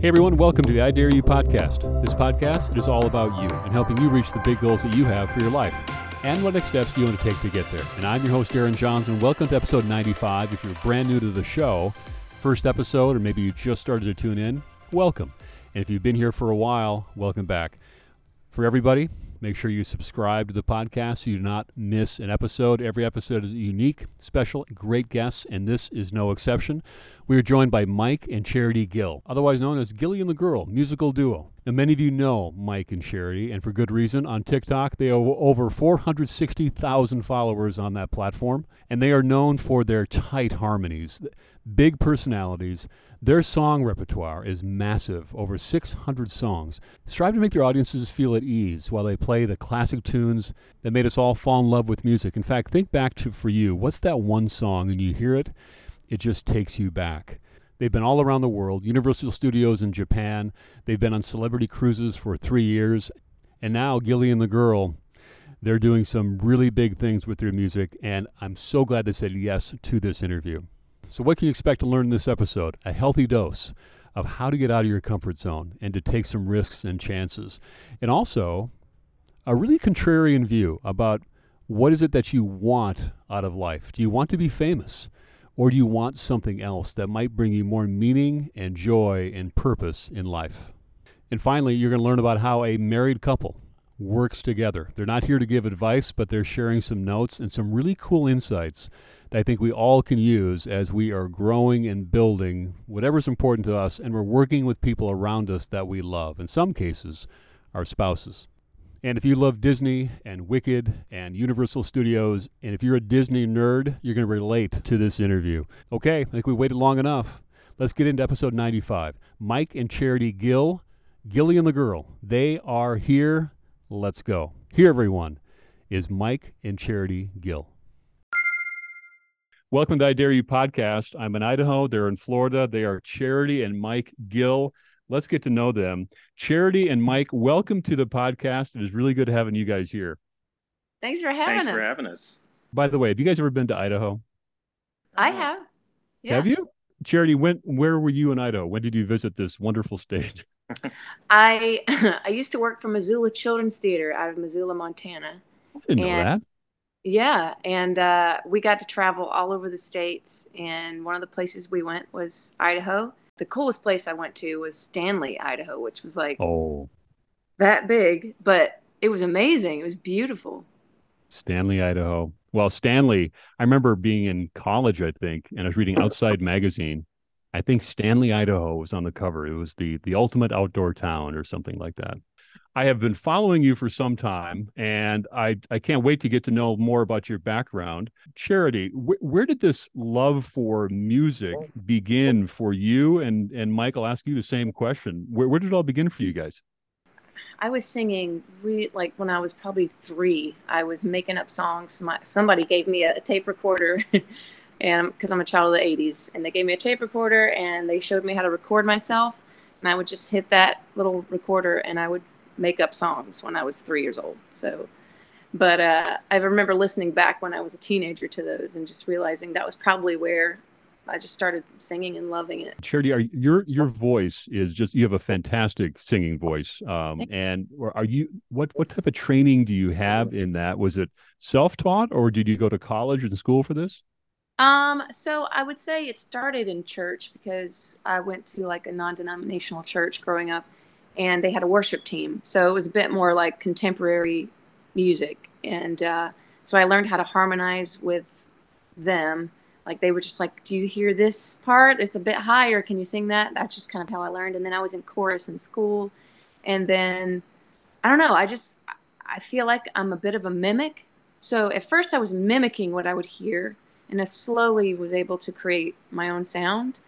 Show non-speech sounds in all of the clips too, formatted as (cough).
Hey everyone, welcome to the I Dare You podcast. This podcast is all about you and helping you reach the big goals that you have for your life and what next steps do you want to take to get there. And I'm your host, Darren Johnson. Welcome to episode 95. If you're brand new to the show, first episode, or maybe you just started to tune in, welcome. And if you've been here for a while, welcome back. For everybody, Make sure you subscribe to the podcast so you do not miss an episode. Every episode is unique, special, great guests, and this is no exception. We are joined by Mike and Charity Gill, otherwise known as Gilly and the Girl, musical duo. Now, many of you know Mike and Charity, and for good reason. On TikTok, they have over 460,000 followers on that platform, and they are known for their tight harmonies, big personalities, their song repertoire is massive, over 600 songs. Strive to make their audiences feel at ease while they play the classic tunes that made us all fall in love with music. In fact, think back to for you, what's that one song and you hear it, it just takes you back. They've been all around the world, Universal Studios in Japan. They've been on celebrity cruises for three years. And now Gilly and the Girl, they're doing some really big things with their music. And I'm so glad they said yes to this interview. So, what can you expect to learn in this episode? A healthy dose of how to get out of your comfort zone and to take some risks and chances. And also, a really contrarian view about what is it that you want out of life. Do you want to be famous? Or do you want something else that might bring you more meaning and joy and purpose in life? And finally, you're going to learn about how a married couple works together. They're not here to give advice, but they're sharing some notes and some really cool insights that I think we all can use as we are growing and building whatever's important to us, and we're working with people around us that we love. In some cases, our spouses. And if you love Disney and Wicked and Universal Studios, and if you're a Disney nerd, you're going to relate to this interview. Okay, I think we waited long enough. Let's get into episode 95. Mike and Charity Gill, Gilly and the Girl, they are here. Let's go. Here, everyone, is Mike and Charity Gill. Welcome to I Dare You podcast. I'm in Idaho. They're in Florida. They are Charity and Mike Gill. Let's get to know them. Charity and Mike, welcome to the podcast. It is really good having you guys here. Thanks for having Thanks us. Thanks for having us. By the way, have you guys ever been to Idaho? I have. Yeah. Have you? Charity, when where were you in Idaho? When did you visit this wonderful state? (laughs) I (laughs) I used to work for Missoula Children's Theater out of Missoula, Montana. I didn't know that. Yeah, and uh, we got to travel all over the states. And one of the places we went was Idaho. The coolest place I went to was Stanley, Idaho, which was like Oh, that big, but it was amazing. It was beautiful. Stanley, Idaho. Well, Stanley, I remember being in college, I think, and I was reading Outside Magazine. I think Stanley, Idaho was on the cover. It was the the ultimate outdoor town or something like that. I have been following you for some time, and I I can't wait to get to know more about your background. Charity, wh- where did this love for music oh. begin for you? And and Mike, I'll ask you the same question. Where where did it all begin for you guys? I was singing re- like when I was probably three. I was making up songs. My, somebody gave me a, tape recorder, (laughs) and because I'm a child of the '80s, and they gave me a tape recorder and they showed me how to record myself, and I would just hit that little recorder and I would make up songs when I was three years old. So, but uh, I remember listening back when I was a teenager to those and just realizing that was probably where I just started singing and loving it. Charity, are your your voice is just you have a fantastic singing voice. Um, and are you what what type of training do you have in that? Was it self taught or did you go to college and school for this? Um, so I would say it started in church because I went to like a non-denominational church growing up and they had a worship team. So it was a bit more like contemporary music. And uh, so I learned how to harmonize with them. Like they were just like, Do you hear this part? It's a bit higher. Can you sing that? That's just kind of how I learned. And then I was in chorus in school. And then I don't know, I just I feel like I'm a bit of a mimic. So at first I was mimicking what I would hear and I slowly was able to create my own sound.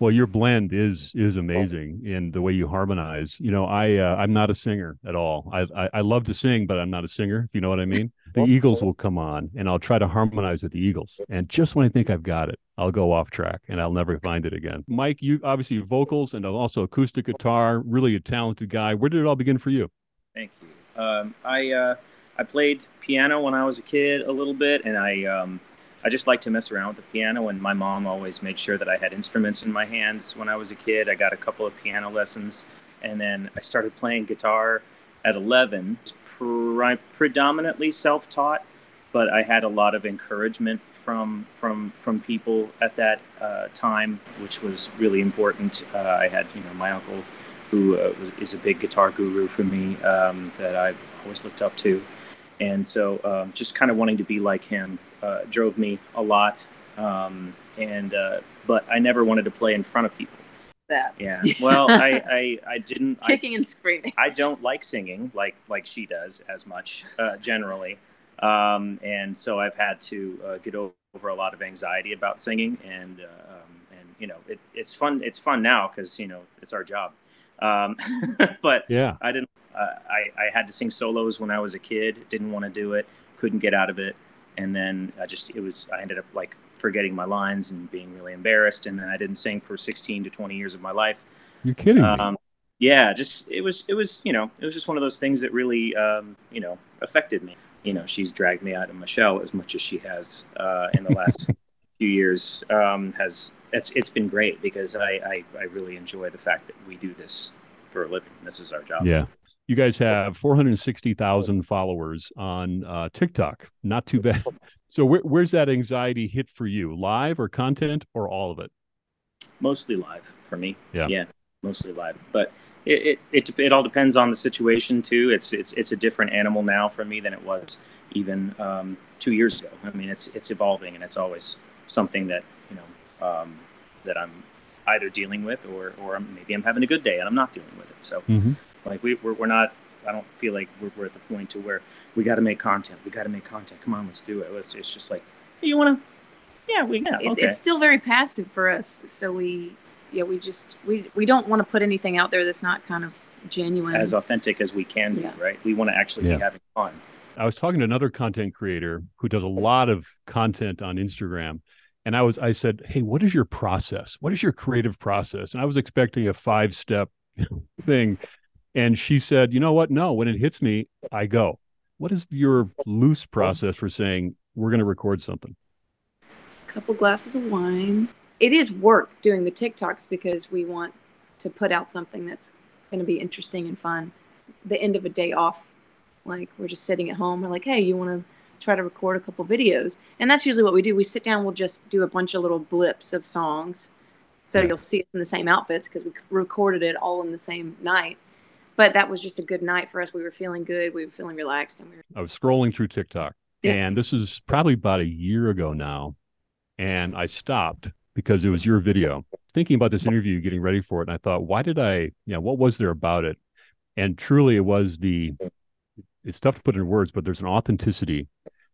Well, your blend is is amazing in the way you harmonize. You know, I uh, I'm not a singer at all. I, I I love to sing, but I'm not a singer. If you know what I mean. The Eagles will come on, and I'll try to harmonize with the Eagles. And just when I think I've got it, I'll go off track, and I'll never find it again. Mike, you obviously vocals and also acoustic guitar. Really a talented guy. Where did it all begin for you? Thank you. Um, I uh, I played piano when I was a kid a little bit, and I um, I just like to mess around with the piano, and my mom always made sure that I had instruments in my hands when I was a kid. I got a couple of piano lessons, and then I started playing guitar at 11, pre- predominantly self-taught, but I had a lot of encouragement from from from people at that uh, time, which was really important. Uh, I had you know my uncle, who uh, was, is a big guitar guru for me um, that I've always looked up to, and so um, just kind of wanting to be like him uh, drove me a lot. Um, and uh, but I never wanted to play in front of people. That Yeah. Well, (laughs) I, I, I didn't. I, kicking and screaming. I don't like singing like like she does as much uh, generally, um, and so I've had to uh, get over a lot of anxiety about singing, and uh, um, and you know it, it's fun. It's fun now because you know it's our job. Um, (laughs) but Yeah. I didn't. Uh, I I had to sing solos when I was a kid. Didn't want to do it. Couldn't get out of it. And then I just it was I ended up like forgetting my lines and being really embarrassed. And then I didn't sing for 16 to 20 years of my life. You're kidding. Um, yeah, just it was it was you know it was just one of those things that really um, you know affected me. You know, she's dragged me out of my shell as much as she has uh, in the last (laughs) few years. Um, has it's it's been great because I, I I really enjoy the fact that we do this for a living. This is our job. Yeah. You guys have 460,000 followers on uh, TikTok. Not too bad. (laughs) So where, where's that anxiety hit for you? Live or content or all of it? mostly live for me. Yeah. yeah, mostly live. But it, it, it, it all depends on the situation too. It's it's it's a different animal now for me than it was even um, two years ago. I mean, it's it's evolving and it's always something that you know um, that I'm either dealing with or or maybe I'm having a good day and I'm not dealing with it. So Mm-hmm. Like we we're, we're not. I don't feel like we're, we're at the point to where we got to make content. We got to make content. Come on, let's do it. It's, it's just like hey, you want to. Yeah, we yeah, It, okay. It's still very passive for us. So we, yeah, we just we we don't want to put anything out there that's not kind of genuine. as authentic as we can be, Yeah. right? We want to actually Yeah. be having fun. I was talking to another content creator who does a lot of content on Instagram. And I was, I said, Hey, what is your process? What is your creative process? And I was expecting a five step (laughs) thing. And she said, You know what? No, when it hits me, I go. What is your loose process for saying we're going to record something? couple glasses of wine. It is work doing the TikToks because we want to put out something that's going to be interesting and fun. The end of a day off, like we're just sitting at home, we're like, hey, you want to try to record a couple videos? And that's usually what we do. We sit down, we'll just do a bunch of little blips of songs. So Yeah. you'll see us in the same outfits because we recorded it all in the same night. But that was just a good night for us. We were feeling good. We were feeling relaxed, and we were I was scrolling through TikTok, Yeah. and this is probably about a year ago now. And I stopped because it was your video. Thinking about this interview, getting ready for it, and I thought, why did I? You know, what was there about it? And truly, it was the. It's tough to put in words, but there's an authenticity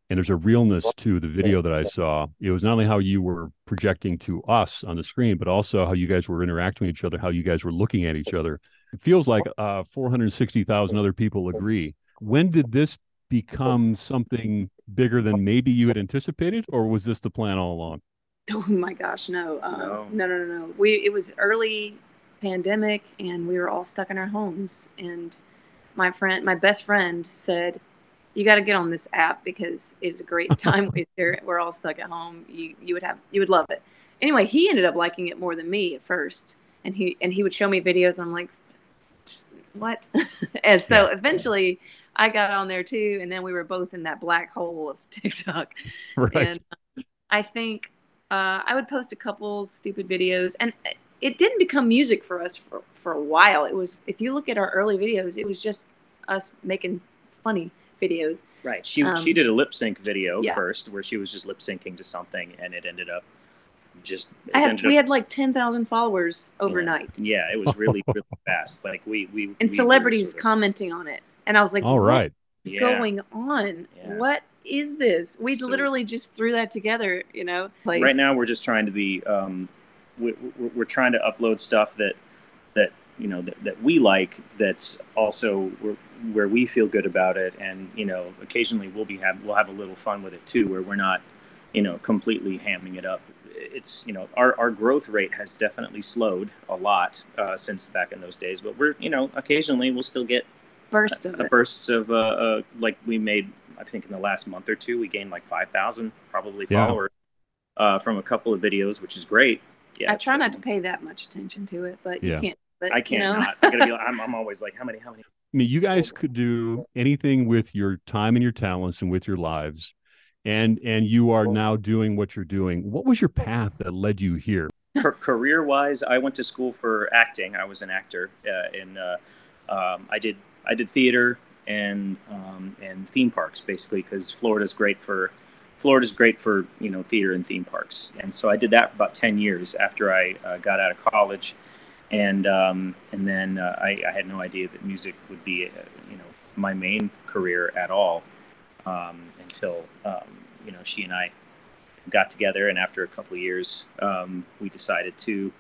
and there's a realness to the video that I saw. It was not only how you were projecting to us on the screen, but also how you guys were interacting with each other, how you guys were looking at each other. It feels like uh, 460,000 other people agree. When did this become something bigger than maybe you had anticipated, or was this the plan all along? Oh my gosh, no. Um, No. no, no, no, no. We it was early pandemic and we were all stuck in our homes and my friend my best friend said you got to get on this app because it's a great (laughs) time waster. We're all stuck at home. You you would have you would love it. Anyway, he ended up liking it more than me at first. And he and he would show me videos I'm like just, what? (laughs) and so eventually I got on there too and then we were both in that black hole of (laughs) TikTok Right. and um, I think uh, I would post a couple stupid videos, and it didn't become music for us for, for a while. It was, if you look at our early videos, it was just us making funny videos. Right. She Um, she did a lip sync video yeah. first where she was just lip syncing to something and it ended up just I had, ended we up- had like 10,000 followers overnight, yeah, it was really really (laughs) fast. Like we we we and were celebrities sort of- commenting on it. And I was like, all right, what right. is Yeah. going on? Yeah. What is this? We So- literally just threw that together, you know? Place. right now we're just trying to be um, we, we're, we're trying to upload stuff that that you know that, that we like that's also where, where we feel good about it and you know occasionally we'll be have we'll have a little fun with it too where we're not you know completely hamming it up it's you know our, our growth rate has definitely slowed a lot uh, since back in those days but we're you know occasionally we'll still get bursts of a it. bursts of uh, uh, like we made i think in the last month or two we gained like 5000 probably Yeah. followers uh, from a couple of videos, which is great. Yeah, I try not to pay that much attention to it, but yeah. you can't. But, I can't. You know? not. I gotta be. I'm, I'm always like, how many? How many? I mean, you guys could do anything with your time and your talents and with your lives, and and you are now doing what you're doing. What was your path that led you here? Career wise, I went to school for acting. I was an actor, uh, and uh, um, I did I did theater and um, and theme parks basically because Florida's great for Florida's great for you know theater and theme parks, and so I did that for about ten years after I uh, got out of college, and um, and then uh, I, I, had no idea that music would be uh, you know my main career at all um, until um, you know she and I got together, and after a couple of years, um, we decided to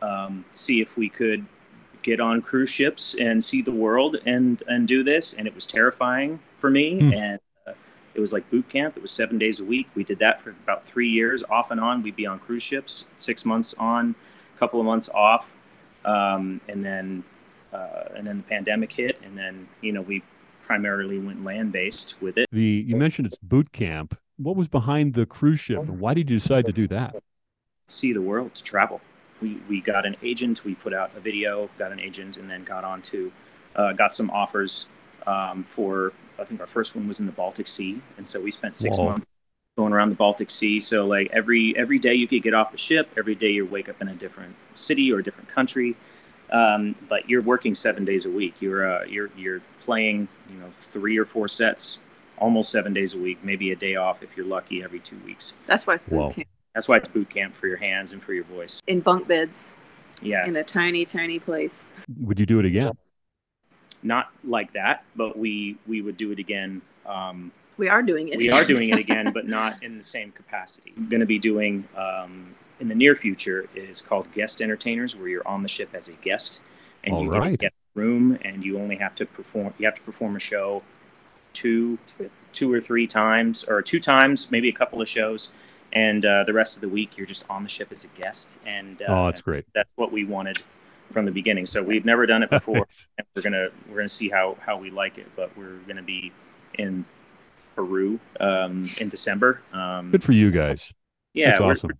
um, see if we could get on cruise ships and see the world and and do this, and it was terrifying for me mm. and it was like boot camp. It was seven days a week. We did that for about three years, off and on. We'd be on cruise ships, six months on, a couple of months off, um, and then uh, and then the pandemic hit, and then you know we primarily went land based with it. The you mentioned it's boot camp. What was behind the cruise ship, and why did you decide to do that? See the world, to travel. We we got an agent. We put out a video, got an agent, and then got on to uh, got some offers um, for I think our first one was in the Baltic Sea, and so we spent six Whoa. months going around the Baltic Sea. So like every every day you could get off the ship, every day you wake up in a different city or a different country, um, but you're working seven days a week. You're uh, you're you're playing you know three or four sets almost seven days a week, maybe a day off if you're lucky every two weeks. That's why it's boot Whoa. camp. That's why it's boot camp for your hands and for your voice. In bunk beds. Yeah. In a tiny, tiny place. Would you do it again? not like that, but we we would do it again. Um, we are doing it. We are doing it again, but not in the same capacity. Going to be doing um, in the near future is called guest entertainers, where you're on the ship as a guest, and All you right. get a room, and you only have to perform. You have to perform a show two two or three times, or two times, maybe a couple of shows, and uh, the rest of the week you're just on the ship as a guest. And uh, oh, that's great. That's what we wanted from the beginning. So we've never done it before, (laughs) and we're gonna we're gonna see how how we like it. But we're gonna be in Peru um, in December. Um, Good for you guys. Yeah, That's we're, awesome.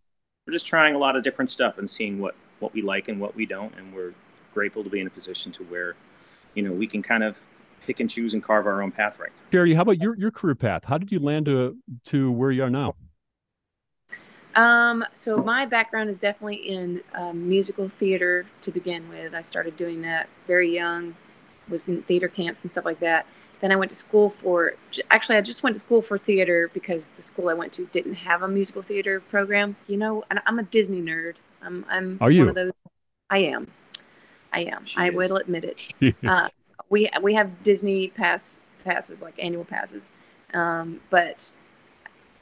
We're just trying a lot of different stuff and seeing what what we like and what we don't, and we're grateful to be in a position to where, you know, we can kind of pick and choose and carve our own path right. Charity, how about your your career path? How did you land to to where you are now? Um, so my background is definitely in um, musical theater to begin with. I started doing that very young, was in theater camps and stuff like that. Then I went to school for, actually, I just went to school for theater because the school I went to didn't have a musical theater program. You know, and I'm a Disney nerd. I'm, I'm Are you? one of those. I am. I am. She I is. will admit it. (laughs) Uh, we we have Disney pass passes, like annual passes, um, but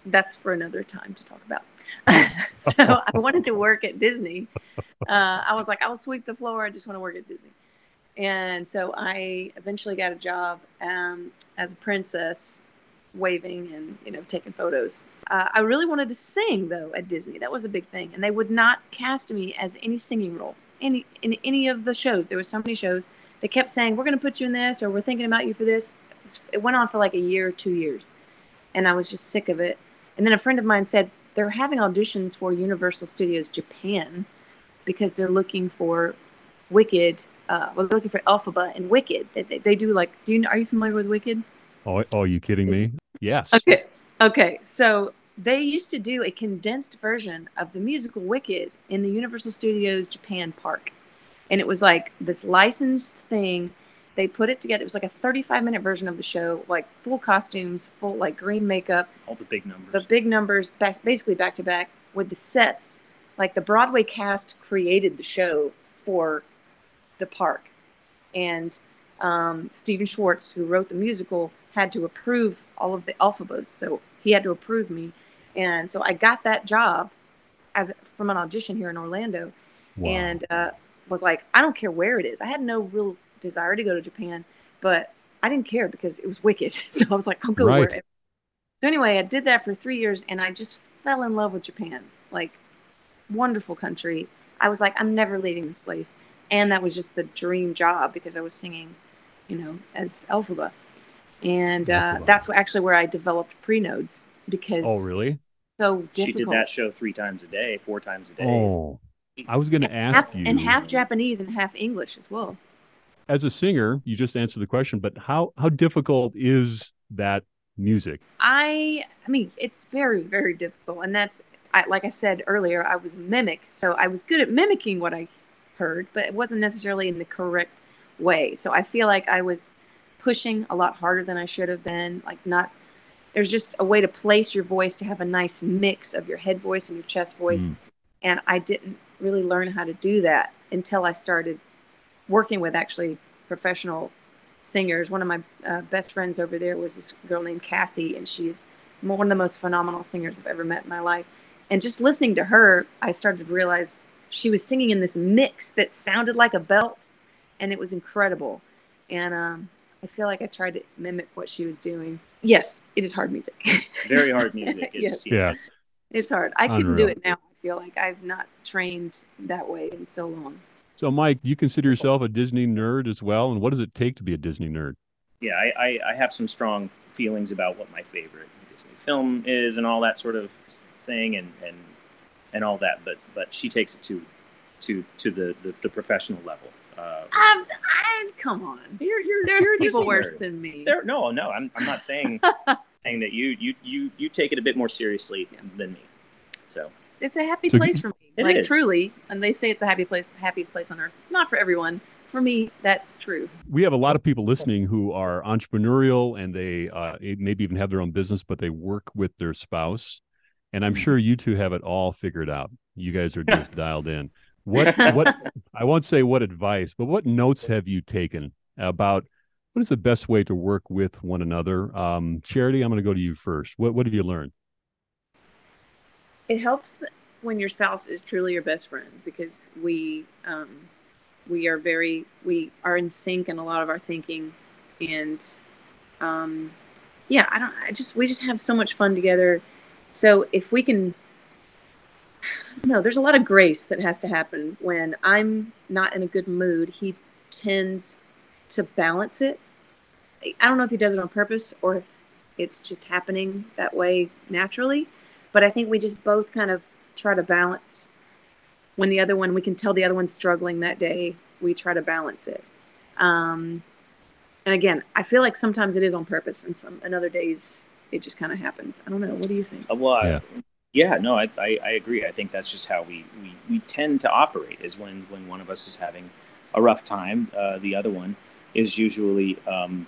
that's for another time to talk about. (laughs) so I wanted to work at Disney. Uh, I was like, I'll sweep the floor. I just want to work at Disney. And so I eventually got a job um, as a princess, waving and you know taking photos. Uh, I really wanted to sing though at Disney. That was a big thing, and they would not cast me as any singing role any in any of the shows. There were so many shows. They kept saying, "We're going to put you in this," or "We're thinking about you for this." It, was, it went on for like a year or two years, and I was just sick of it. And then a friend of mine said, they're having auditions for Universal Studios Japan because they're looking for Wicked. Uh, well, they're looking for Elphaba and Wicked. They, they, they do like. Do you are you familiar with Wicked? Oh, oh, are you kidding me? Yes. Okay. Okay. So they used to do a condensed version of the musical Wicked in the Universal Studios Japan park, and it was like this licensed thing they put it together. It was like a 35 minute version of the show, like full costumes, full like green makeup, all the big numbers, the big numbers, basically back to back with the sets. Like the Broadway cast created the show for the park, and um, Stephen Schwartz, who wrote the musical, had to approve all of the Elphabas. So he had to approve me, and so I got that job as from an audition here in Orlando, wow. and uh, was like, I don't care where it is. I had no real desire to go to Japan, but I didn't care because it was wicked. (laughs) So I was like, I'll go right. wherever. So anyway, I did that for three years and I just fell in love with Japan. Like, wonderful country. I was like, I'm never leaving this place. And that was just the dream job because I was singing, you know, as Elphaba. And uh, that's actually where I developed pre nodes because. Oh, really? so difficult. She did that show three times a day, four times a day. Oh, I was going to ask half, you. and half Japanese and half English as well. As a singer, you just answered the question, but how how difficult is that music? I I mean, it's very very difficult, and that's I, like I said earlier. I was a mimic, so I was good at mimicking what I heard, but it wasn't necessarily in the correct way. So I feel like I was pushing a lot harder than I should have been. Like not there's just a way to place your voice to have a nice mix of your head voice and your chest voice, Mm. and I didn't really learn how to do that until I started working with actually professional singers. One of my uh, best friends over there was this girl named Cassie, and she's one of the most phenomenal singers I've ever met in my life. And just listening to her, I started to realize she was singing in this mix that sounded like a belt, and it was incredible. And um, I feel like I tried to mimic what she was doing. Yes, it is hard music. (laughs) Very hard music. It's, Yes. Yeah. it's- it's hard. I couldn't do it now. I feel like I've not trained that way in so long. So, Mike, you consider yourself a Disney nerd as well, and what does it take to be a Disney nerd? yeah, I, I, I have some strong feelings about what my favorite Disney film is and all that sort of thing and, and, and all that. But, but she takes it to, to, to the, the, the professional level. Uh, I'm, I, come on. you're, you're, There's you're people worse nerd. than me. There, no, no, I'm, I'm not saying (laughs) saying that you, you, you, you take it a bit more seriously than me. So It's a happy So- place for me. It like is. truly, and they say it's a happy place, happiest place on earth. Not for everyone. For me, that's true. We have a lot of people listening who are entrepreneurial and they uh, maybe even have their own business, but they work with their spouse. And I'm sure you two have it all figured out. You guys are just (laughs) dialed in. What what I won't say what advice, but what notes have you taken about what is the best way to work with one another? Um, Charity, I'm going to go to you first. What what have you learned? It helps when your spouse is truly your best friend because we um, we are very we are in sync in a lot of our thinking, and um, yeah, I don't. I just we just have so much fun together. So if we can, no, there's a lot of grace that has to happen when I'm not in a good mood. He tends to balance it. I don't know if he does it on purpose or if it's just happening that way naturally, but I think we just both kind of try to balance. When the other one, we can tell the other one's struggling that day, we try to balance it. Um, and again, I feel like sometimes it is on purpose, and some and other days it just kind of happens. I don't know. What do you think? Well, Yeah. yeah, yeah, no, I, I, I agree. I think that's just how we, we, we tend to operate is when, when one of us is having a rough time, uh, the other one is usually um,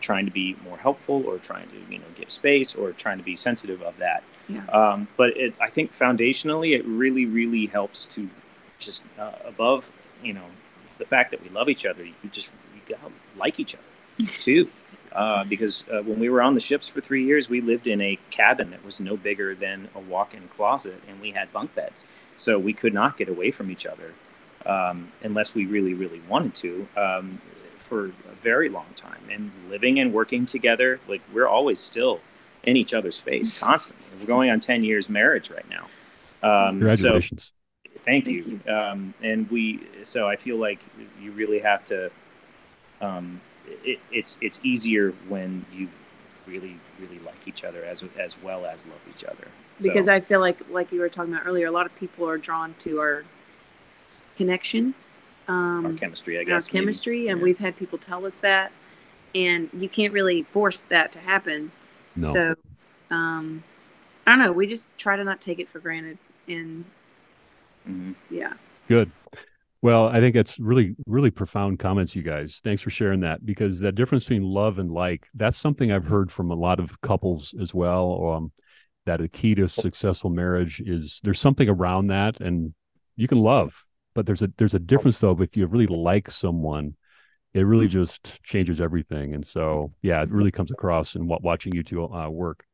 trying to be more helpful or trying to, you know, give space or trying to be sensitive of that. Yeah. Um, but it, I think foundationally, it really, really helps to just uh, above, you know, the fact that we love each other, you just you gotta like each other too. Uh, because uh, when we were on the ships for three years, we lived in a cabin that was no bigger than a walk-in closet, and we had bunk beds, so we could not get away from each other um, unless we really, really wanted to um, for a very long time. And living and working together, like we're always still in each other's face constantly. We're going on ten years marriage right now. Um, so Congratulations. thank, Thank you. Um, and we, so I feel like you really have to. Um, it, it's it's easier when you really really like each other as as well as love each other. So, because I feel like, like you were talking about earlier, a lot of people are drawn to our connection, um, our chemistry, I and our guess. maybe. chemistry, and Yeah. we've had people tell us that, and you can't really force that to happen. No. So, um, I don't know. We just try to not take it for granted, and Mhm. yeah, Good. Well, I think that's really, really profound comments, you guys. Thanks for sharing that because that difference between love and like, that's something I've heard from a lot of couples as well. Um, that a key to successful marriage is there's something around that and you can love, but there's a there's a difference though if you really like someone, it really just changes everything. And so yeah, it really comes across in what watching you two uh, work.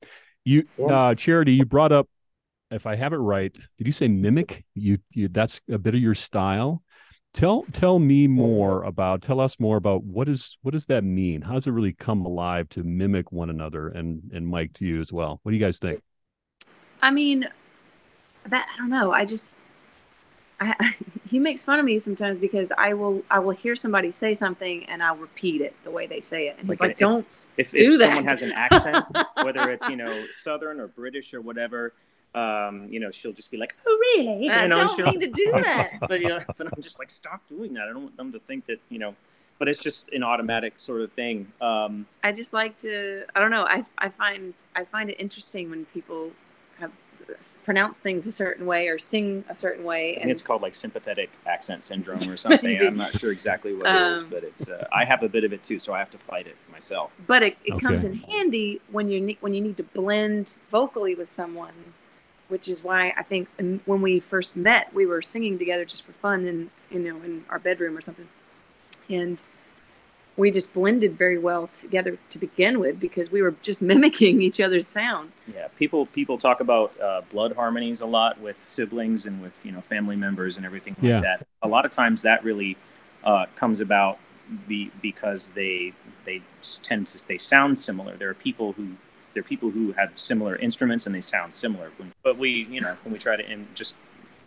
You uh Charity, you brought up if I have it right, did you say mimic? You, you that's a bit of your style. Tell tell me more about tell us more about what is what does that mean? How does it really come alive to mimic one another? And and Mike to you as well. What do you guys think? I mean, that I don't know. I just, I (laughs) he makes fun of me sometimes because I will I will hear somebody say something and I'll repeat it the way they say it, and he's Like like, "Don't If, do if that." someone has an (laughs) accent, whether it's you know Southern or British or whatever, um, you know, she'll just be like, "Oh, really?" I you know, and don't she'll- mean to do (laughs) that. but you know, (laughs) but I'm just like, stop doing that. I don't want them to think that you know. But it's just an automatic sort of thing. Um, I just like to. I don't know. I I find I find it interesting when people have pronounce things a certain way or sing a certain way, I think and it's called like sympathetic accent syndrome or (laughs) something. I'm not sure exactly what it is, Um, but it's. Uh, I have a bit of it too, so I have to fight it myself. but it, it comes in handy when you ne- when you need to blend vocally with someone, which is why I think when we first met, we were singing together just for fun in you know in our bedroom or something, and we just blended very well together to begin with because we were just (laughs) mimicking each other's sound. Yeah, people people talk about uh, blood harmonies a lot with siblings and with you know family members and everything like Yeah. that. A lot of times that really uh, comes about be, because they they tend to they sound similar. There are people who there are people who have similar instruments and they sound similar. But we you know when we try to in, just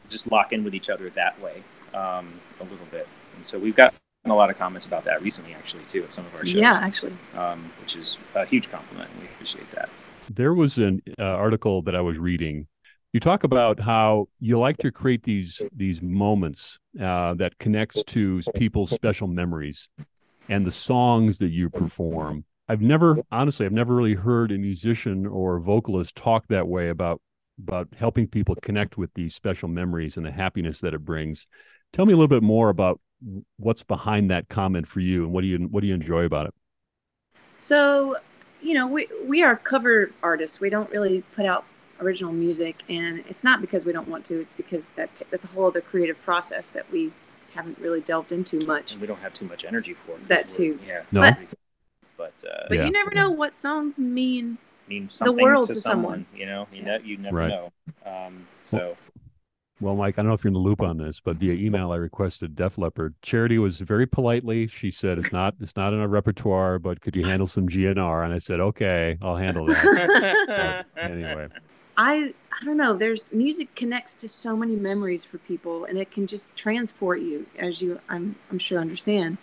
just lock in with each other that way um, a little bit, and so we've got a lot of comments about that recently actually too at some of our shows. Yeah, actually. um, which is a huge compliment. We appreciate that. There was an uh, article that I was reading. You talk about how you like to create these these moments uh, that connects to people's special memories and the songs that you perform. I've never, honestly, I've never really heard a musician or vocalist talk that way about about helping people connect with these special memories and the happiness that it brings. Tell me a little bit more about what's behind that comment for you and what do you what do you enjoy about it? So, you know, we we are cover artists. We don't really put out original music, and it's not because we don't want to. It's because that that's a whole other creative process that we haven't really delved into much. and we don't have too much energy for it. 'cause That too. Yeah. No. But- But, uh, But Yeah. you never know what songs mean. mean something world to to someone, someone. you know, you, Yeah. ne- you never Right. know. Um, so Well, Mike, I don't know if you're in the loop on this, but via email I requested Def Leppard. Charity was very politely. She said it's not it's not in our repertoire, but could you handle some GNR? And I said, okay, I'll handle that. (laughs) Anyway, I I don't know. There's music connects to so many memories for people, and it can just transport you, as you I'm I'm sure understand.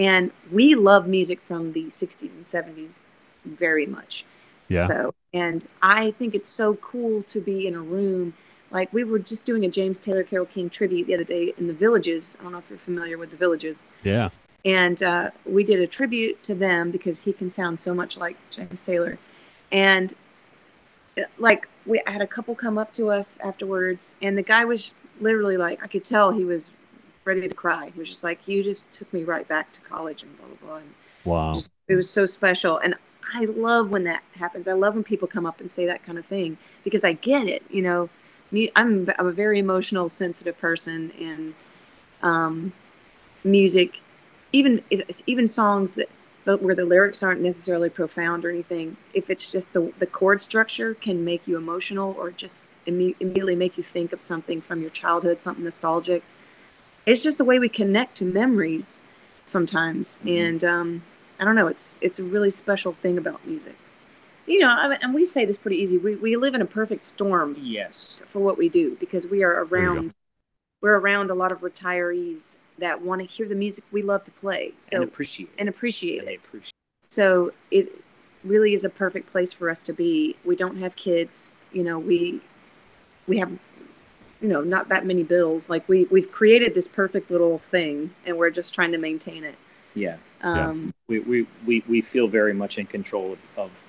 And we love music from the '60s and '70s very much. yeah, So, and I think it's so cool to be in a room. Like we were just doing a James Taylor Carole King tribute the other day in the Villages. I don't know if you're familiar with the Villages. yeah, And uh, we did a tribute to them because he can sound so much like James Taylor. And uh, like we I had a couple come up to us afterwards, and the guy was literally like, I could tell he was ready to cry. He was just like, "You just took me right back to college," and blah blah blah. And wow, just it was so special. And i love when that happens. I love when people come up and say that kind of thing because i get it you know. Me i'm, I'm a very emotional sensitive person and um, music even if, even songs that but where the lyrics aren't necessarily profound or anything if it's just the, the chord structure can make you emotional or just imme- immediately make you think of something from your childhood something nostalgic it's just the way we connect to memories sometimes. Mhm. and um, i don't know it's it's a really special thing about music. You know I mean, and we say this pretty easy we, we live in a perfect storm yes, for what we do because we are around we're around a lot of retirees that want to hear the music we love to play. So and appreciate it. and appreciate And it. appreciate so it really is a perfect place for us to be. We don't have kids. You know we we have you know not that many bills like we we've created this perfect little thing and we're just trying to maintain it Yeah, Yeah. um we, we, we, we feel very much in control of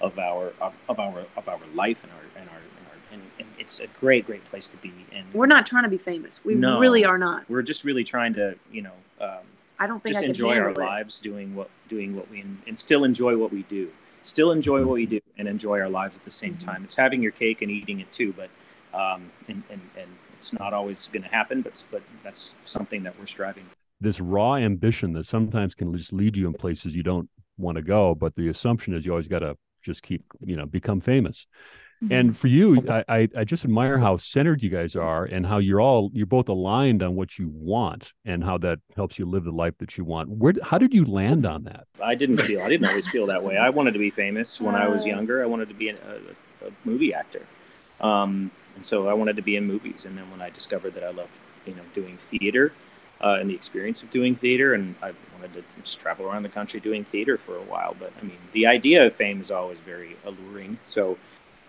of our of, of our of our life and our and our, and, our and, and it's a great great place to be. And we're not trying to be famous we No. really are not we're just really trying to you know um, i don't think just I enjoy our it. lives doing what doing what we and still enjoy what we do still enjoy what we do and enjoy our lives at the same Mhm. time it's having your cake and eating it too but um and and, and it's not always going to happen but but that's something that we're striving for. this raw ambition that sometimes can just lead you in places you don't want to go. But the assumption is you always got to just keep, you know, become famous. Mhm. And for you, I, I I just admire how centered you guys are and how you're all you're both aligned on what you want and how that helps you live the life that you want. Where how did you land on that? i didn't feel i didn't always feel that way i wanted to be famous when i was younger i wanted to be a, a, a movie actor um and so i wanted to be in movies and then when i discovered that i loved you know doing theater uh, and the experience of doing theater and i wanted to just travel around the country doing theater for a while but i mean the idea of fame is always very alluring so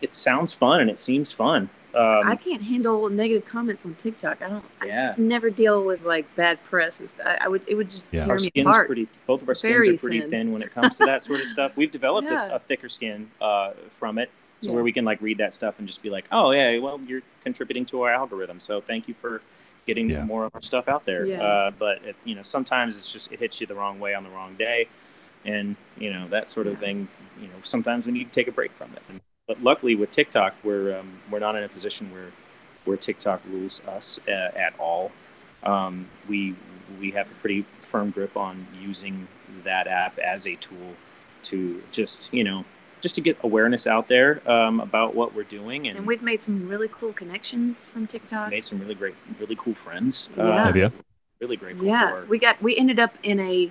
it sounds fun and it seems fun. Um, I can't handle negative comments on TikTok. I don't. Yeah. I never deal with like bad press and stuff. I, I would. It would just Yeah. tear our me skin's apart. pretty. Both of our skins Very are pretty thin. thin. when it comes to that sort of stuff. We've (laughs) developed Yeah. a, a thicker skin uh, from it, so Yeah. where we can like read that stuff and just be like, oh yeah, well you're contributing to our algorithm, so thank you for getting Yeah. more of our stuff out there. Yeah. Uh, but it, you know, sometimes it's just it hits you the wrong way on the wrong day, and you know that sort of thing. You know, sometimes we need to take a break from it. But luckily with TikTok, we're um, we're not in a position where where TikTok rules us uh, at all. Um, we we have a pretty firm grip on using that app as a tool to just you know just to get awareness out there um, about what we're doing and, And we've made some really cool connections from TikTok. made some really great, really cool friends. Yeah. Uh, Have you? really grateful Yeah, for. we got. We ended up in a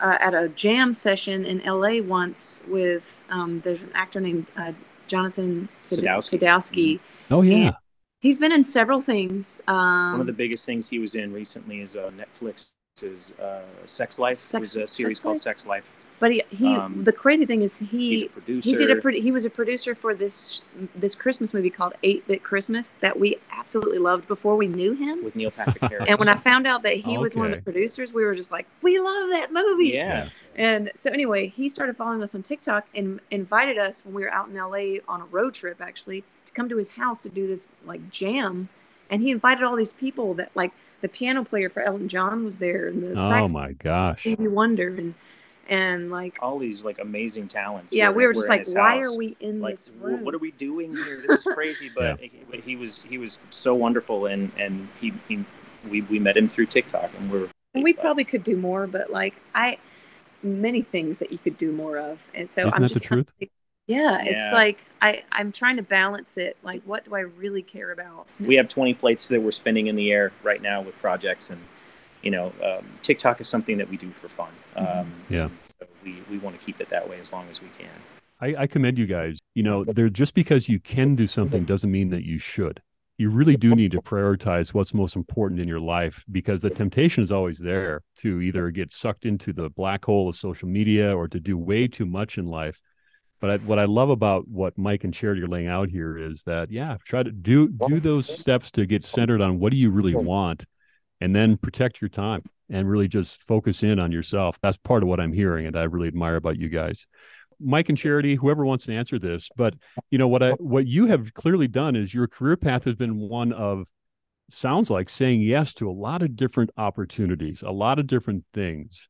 uh, at a jam session in LA once with. Um, there's an actor named uh, Jonathan Sad- Sadowski. Sadowski. Oh yeah. And He's been in several things. Um, One of the biggest things he was in recently is uh, Netflix's uh, Sex Life. Sex- it was a series Sex called Life? Sex Life. But he, he um, the crazy thing is He's he a producer. he did a pro- he was a producer for this this Christmas movie called Eight Bit Christmas that we absolutely loved before we knew him. with Neil Patrick (laughs) Harris. And when I found out that he was one of the producers, we were just like, we love that movie. yeah, And so anyway, he started following us on TikTok and invited us when we were out in LA on a road trip actually to come to his house to do this like jam. And he invited all these people that like the piano player for Elton John was there and the Oh sax my gosh. Stevie Wonder and and like all these like amazing talents. yeah, we were just in like, why house. are we in like this "Wh- room? what are we doing here this is crazy (laughs) but he, he was he was so wonderful and and he, he we, we met him through tiktok and we're and we probably could do more, but like I many things that you could do more of. And so Isn't I'm that the just kinda truth? like, yeah, Yeah. it's like I I'm trying to balance it. Like, what do I really care about? we have 20 plates that we're spinning in the air right now with projects and you know um, tiktok is something that we do for fun um, Yeah. so we, we want to keep it that way as long as we can I, I commend you guys. You know, there just because you can do something doesn't mean that you should. You really do need to prioritize what's most important in your life because the temptation is always there to either get sucked into the black hole of social media or to do way too much in life. But I, what I love about what Mike and Charity are laying out here is that yeah, try to do do those steps to get centered on what do you really want, and then protect your time and really just focus in on yourself. That's part of what I'm hearing, and I really admire about you guys. Mike and Charity, whoever wants to answer this, but you know what I what you have clearly done is your career path has been one of sounds like saying yes to a lot of different opportunities, a lot of different things.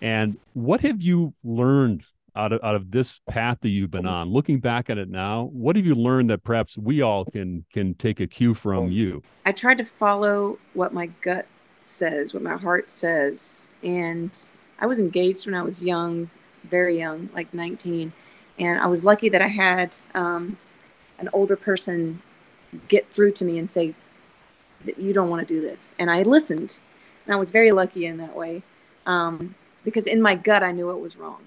And what have you learned out of out of this path that you've been on? Looking back at it now, what have you learned that perhaps we all can can take a cue from you? I tried to follow what my gut says, what my heart says. And I was engaged when I was young, very young, like 19. And I was lucky that I had um, an older person get through to me and say, that you don't want to do this. And I listened. And I was very lucky in that way um, because in my gut, I knew it was wrong.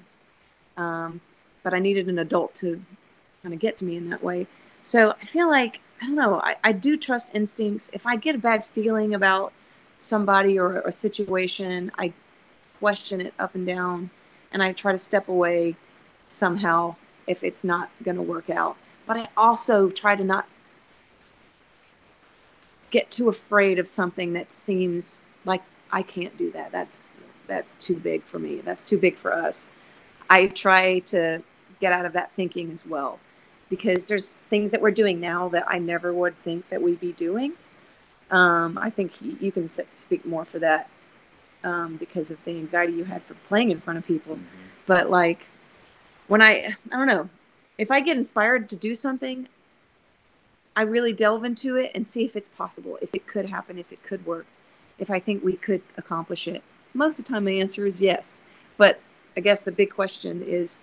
Um, but I needed an adult to kind of get to me in that way. So I feel like, I don't know, I, I do trust instincts. If I get a bad feeling about somebody or a situation, I question it up and down and I try to step away somehow if it's not going to work out. But I also try to not get too afraid of something that seems like I can't do that. That's that's too big for me. That's too big for us. I try to get out of that thinking as well because there's things that we're doing now that I never would think that we'd be doing. Um, I think y- you can speak more for that um, because of the anxiety you had for playing in front of people. But like when I, I don't know, if I get inspired to do something, I really delve into it and see if it's possible, if it could happen, if it could work, if I think we could accomplish it. Most of the time, the answer is yes. But I guess the big question is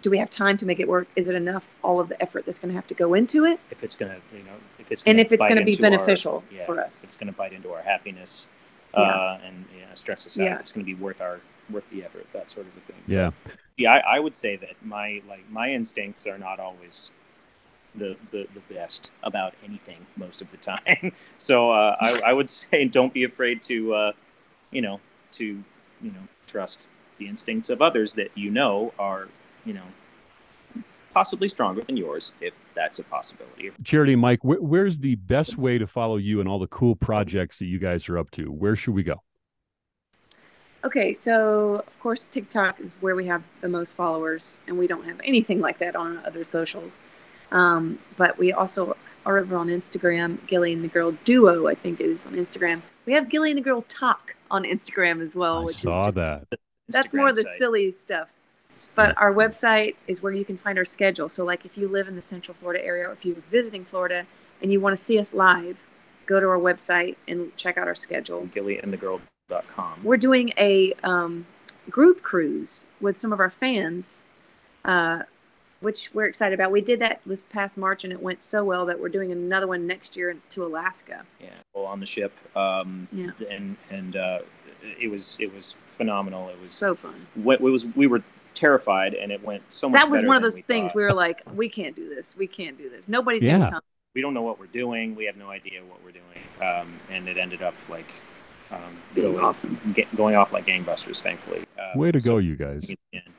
do we have time to make it work? Is it enough, all of the effort that's going to have to go into it? if it's gonna you know if it's And if it's gonna be into our- beneficial yeah, for if us. it's gonna bite into our happiness Yeah. uh, and you know, stress us out Yeah. it's gonna be worth our worth the effort that sort of a thing Yeah. yeah I, I would say that my like my instincts are not always the, the, the best about anything most of the time (laughs) so uh, I, I would say don't be afraid to uh, you know to you know trust the instincts of others that you know are you know possibly stronger than yours if that's a possibility. Charity, Mike, wh- where's the best way to follow you and all the cool projects that you guys are up to? Where should we go? Okay, so of course TikTok is where we have the most followers, and we don't have anything like that on other socials. Um, but we also are over on Instagram. Gilly and the Girl Duo, I think, is on Instagram. We have Gilly and the Girl Talk on Instagram as well, I which saw is just, that. That's more the site. silly stuff. But our website is where you can find our schedule. So, like, if you live in the Central Florida area, or if you're visiting Florida and you want to see us live, go to our website and check out our schedule. GillyandTheGirl.com. We're doing a um, group cruise with some of our fans, uh, which we're excited about. We did that this past March, and it went so well that we're doing another one next year to Alaska. Yeah, well, on the ship, um, Yeah. and and uh, it was it was phenomenal. It was So fun. what it was we were terrified, and it went so much. That was one of those we things thought. we were like, we can't do this. We can't do this. Nobody's Yeah. gonna come. we don't know what we're doing. We have no idea what we're doing, um, and it ended up like um, Being going, awesome. get, going off like gangbusters. Thankfully, um, Way to so go, you guys. doing it again.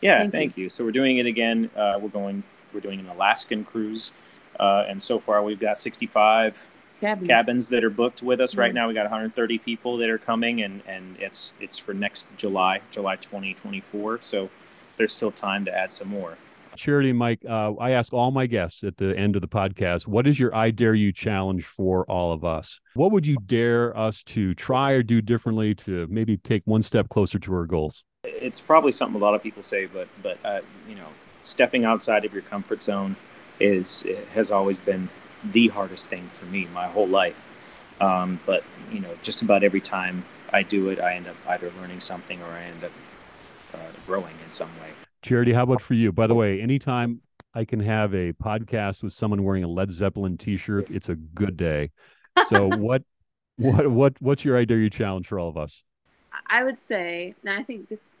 Yeah, Thank thank, you. So we're doing it again. Uh, we're going. We're doing an Alaskan cruise, uh, and so far we've got 65 Cabins. cabins that are booked with us right Mhm. now. We got 130 people that are coming, and and it's it's for next July, July 2024. So there's still time to add some more. Charity Mike, uh, I ask all my guests at the end of the podcast, what is your I Dare You challenge for all of us? What would you dare us to try or do differently to maybe take one step closer to our goals? It's probably something a lot of people say, but but uh, you know, stepping outside of your comfort zone is has always been the hardest thing for me my whole life. Um, but you know, just about every time I do it, I end up either learning something or I end up uh, growing in some way. Charity, how about for you? By the way, anytime I can have a podcast with someone wearing a Led Zeppelin t-shirt, it's a good day. So (laughs) what what what what's your I Dare You challenge for all of us? I would say, and I think this,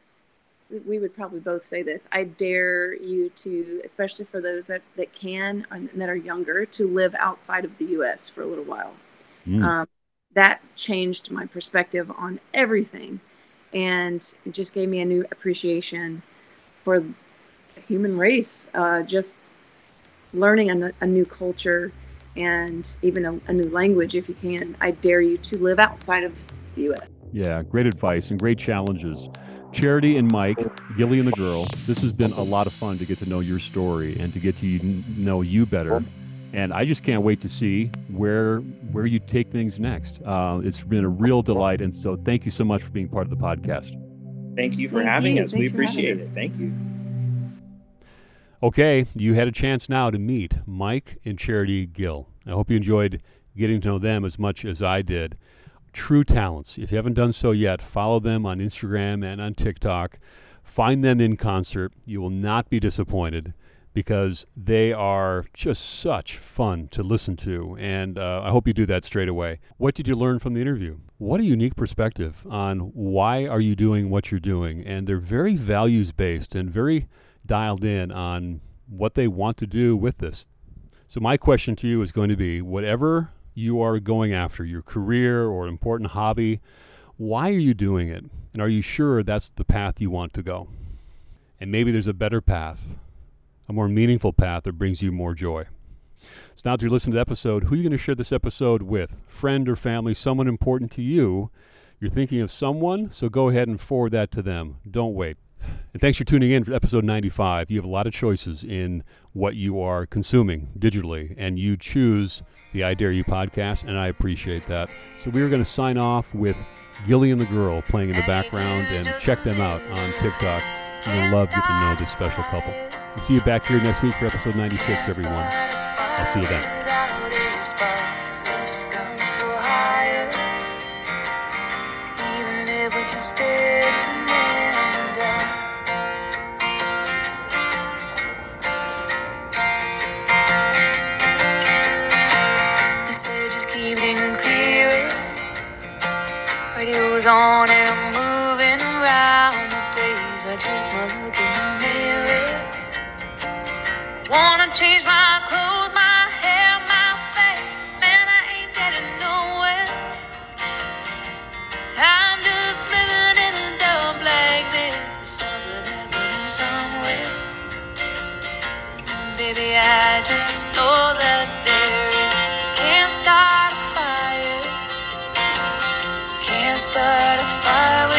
we would probably both say this. I dare you to, especially for those that, that can and that are younger, to live outside of the U.S. for a little while. Mm. Um, that changed my perspective on everything, and it just gave me a new appreciation for the human race. Uh, just learning a new culture and even a, a new language, if you can. I dare you to live outside of the U.S. Yeah, great advice and great challenges. Charity and Mike, Gilly and the girl, this has been a lot of fun to get to know your story and to get to know you better. And I just can't wait to see where where you take things next. Uh, it's been a real delight, and so thank you so much for being part of the podcast. Thank you for Thank having you. us. We Thanks for having appreciate it. us. Thank you. Okay, you had a chance now to meet Mike and Charity Gill. I hope you enjoyed getting to know them as much as I did. True talents. If you haven't done so yet, follow them on Instagram and on TikTok. Find them in concert. You will not be disappointed because they are just such fun to listen to. And uh, I hope you do that straight away. What did you learn from the interview? What a unique perspective on why are you doing what you're doing. And they're very values based and very dialed in on what they want to do with this. So, my question to you is going to be whatever you are going after, your career or an important hobby, why are you doing it? And are you sure that's the path you want to go? And maybe there's a better path, a more meaningful path that brings you more joy. So, now to listen to the episode, who are you going to share this episode with? Friend or family, someone important to you? You're thinking of someone, so go ahead and forward that to them. Don't wait. And thanks for tuning in for episode 95. You have a lot of choices in what you are consuming digitally, and you choose the I Dare You podcast, and I appreciate that. So we are going to sign off with Gilly and the Girl playing in the background, and check them out on TikTok. You're going to love getting to know this special couple. We'll see you back here next week for episode 96, everyone. I'll see you then. Even if we just did to mend Radio's on and I'm moving around the days I check my look in the mirror. Wanna change my clothes, my hair, my face. Man, I ain't getting nowhere. I'm just living in a dump like this. There's something happening somewhere. just know start a fire